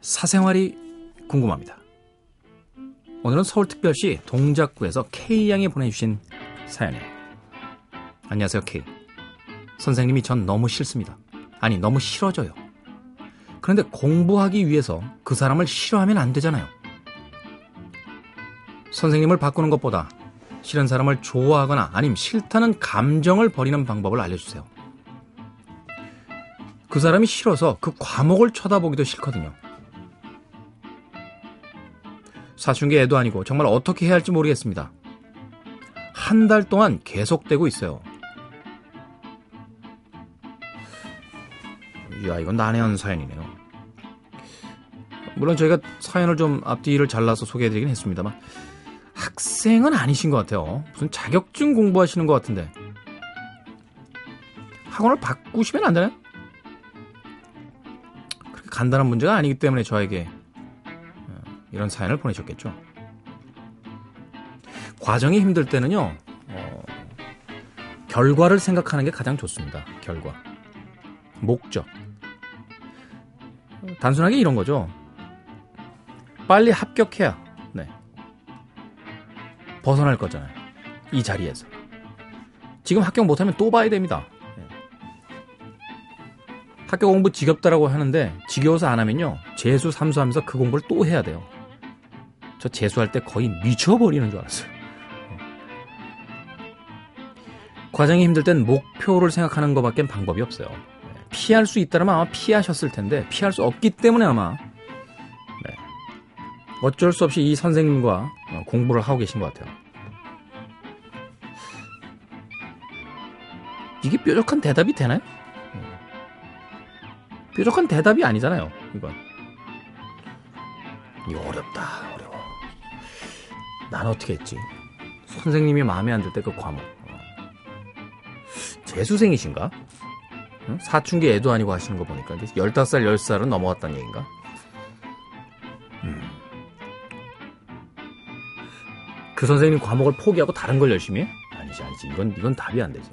사생활이 궁금합니다. 오늘은 서울특별시 동작구에서 K양이 보내주신 사연이에요. 안녕하세요, K. 선생님이 전 너무 싫습니다. 아니, 너무 싫어져요. 그런데 공부하기 위해서 그 사람을 싫어하면 안 되잖아요. 선생님을 바꾸는 것보다 싫은 사람을 좋아하거나 아니면 싫다는 감정을 버리는 방법을 알려주세요. 그 사람이 싫어서 그 과목을 쳐다보기도 싫거든요. 사춘기 애도 아니고 정말 어떻게 해야 할지 모르겠습니다. 한 달 동안 계속되고 있어요. 야, 이건 난해한 사연이네요. 물론 저희가 사연을 좀 앞뒤를 잘라서 소개해드리긴 했습니다만 학생은 아니신 것 같아요. 무슨 자격증 공부하시는 것 같은데 학원을 바꾸시면 안 되나요? 간단한 문제가 아니기 때문에 저에게 이런 사연을 보내셨겠죠. 과정이 힘들 때는요, 어, 결과를 생각하는 게 가장 좋습니다. 결과. 목적. 단순하게 이런 거죠. 빨리 합격해야, 네. 벗어날 거잖아요. 이 자리에서. 지금 합격 못하면 또 봐야 됩니다. 네. 학교 공부 지겹다라고 하는데, 지겨워서 안 하면요, 재수, 삼수하면서 그 공부를 또 해야 돼요. 저 재수할 때 거의 미쳐버리는 줄 알았어요. 과정이 힘들 땐 목표를 생각하는 것밖엔 방법이 없어요. 피할 수 있다면 아마 피하셨을 텐데 피할 수 없기 때문에 아마 네. 어쩔 수 없이 이 선생님과 공부를 하고 계신 것 같아요. 이게 뾰족한 대답이 되나요? 뾰족한 대답이 아니잖아요. 이건. 이거 어렵다. 어려워. 난 어떻게 했지? 선생님이 마음에 안 들 때 그 과목. 재수생이신가? 응? 사춘기 애도 아니고 하시는 거 보니까 이제 15살, 10살은 넘어갔다는 얘기인가? 음. 그 선생님 과목을 포기하고 다른 걸 열심히 해? 아니지, 아니지. 이건, 이건 답이 안 되지.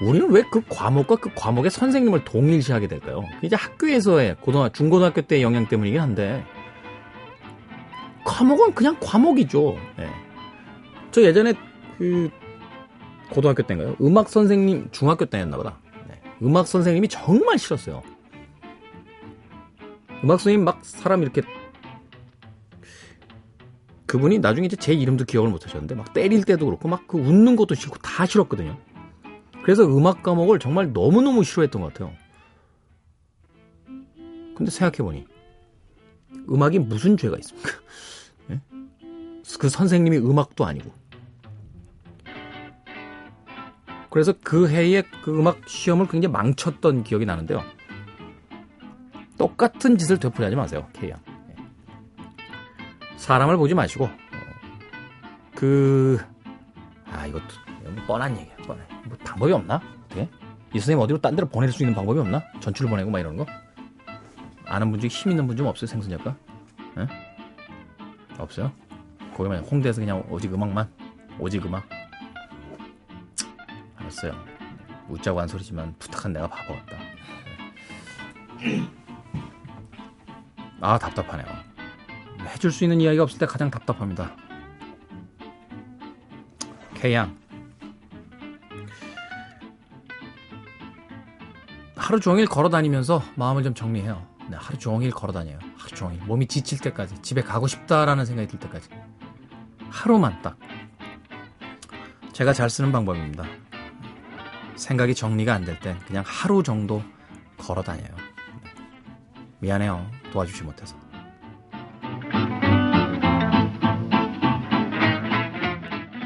우리는 왜 그 과목과 그 과목의 선생님을 동일시하게 될까요? 이제 학교에서의 고등학 중고등학교 때의 영향 때문이긴 한데 과목은 그냥 과목이죠. 네. 저 예전에 그 고등학교 때인가요? 음악 선생님 중학교 때였나 보다. 네. 음악 선생님이 정말 싫었어요. 음악 선생님 막 사람 이렇게 그분이 나중에 이제 제 이름도 기억을 못 하셨는데 막 때릴 때도 그렇고 막 그 웃는 것도 싫고 다 싫었거든요. 그래서 음악 과목을 정말 너무너무 싫어했던 것 같아요. 근데 생각해보니, 음악이 무슨 죄가 있습니까? 네? 그 선생님이 음악도 아니고. 그래서 그 해에 그 음악 시험을 굉장히 망쳤던 기억이 나는데요. 똑같은 짓을 되풀이하지 마세요, K양. 네. 사람을 보지 마시고, 그, 아, 이것도 뻔한 얘기야, 뻔해. 뭐 방법이 없나? 어떻게? 이 선생님 어디로 딴 데로 보낼 수 있는 방법이 없나? 전출을 보내고 막 이런 거? 아는 분 중에 힘 있는 분 좀 없어요, 생선작가? 에? 없어요? 거기만 홍대에서 그냥 오직 음악만? 오직 음악? 알았어요. 웃자고 한 소리지만 부탁한 내가 바보 같다. 아, 답답하네요. 해줄 수 있는 이야기가 없을 때 가장 답답합니다. K양. 하루 종일 걸어 다니면서 마음을 좀 정리해요. 네, 하루 종일 걸어 다녀요. 하루 종일. 몸이 지칠 때까지. 집에 가고 싶다라는 생각이 들 때까지. 하루만 딱. 제가 잘 쓰는 방법입니다. 생각이 정리가 안 될 땐 그냥 하루 정도 걸어 다녀요. 미안해요. 도와주지 못해서.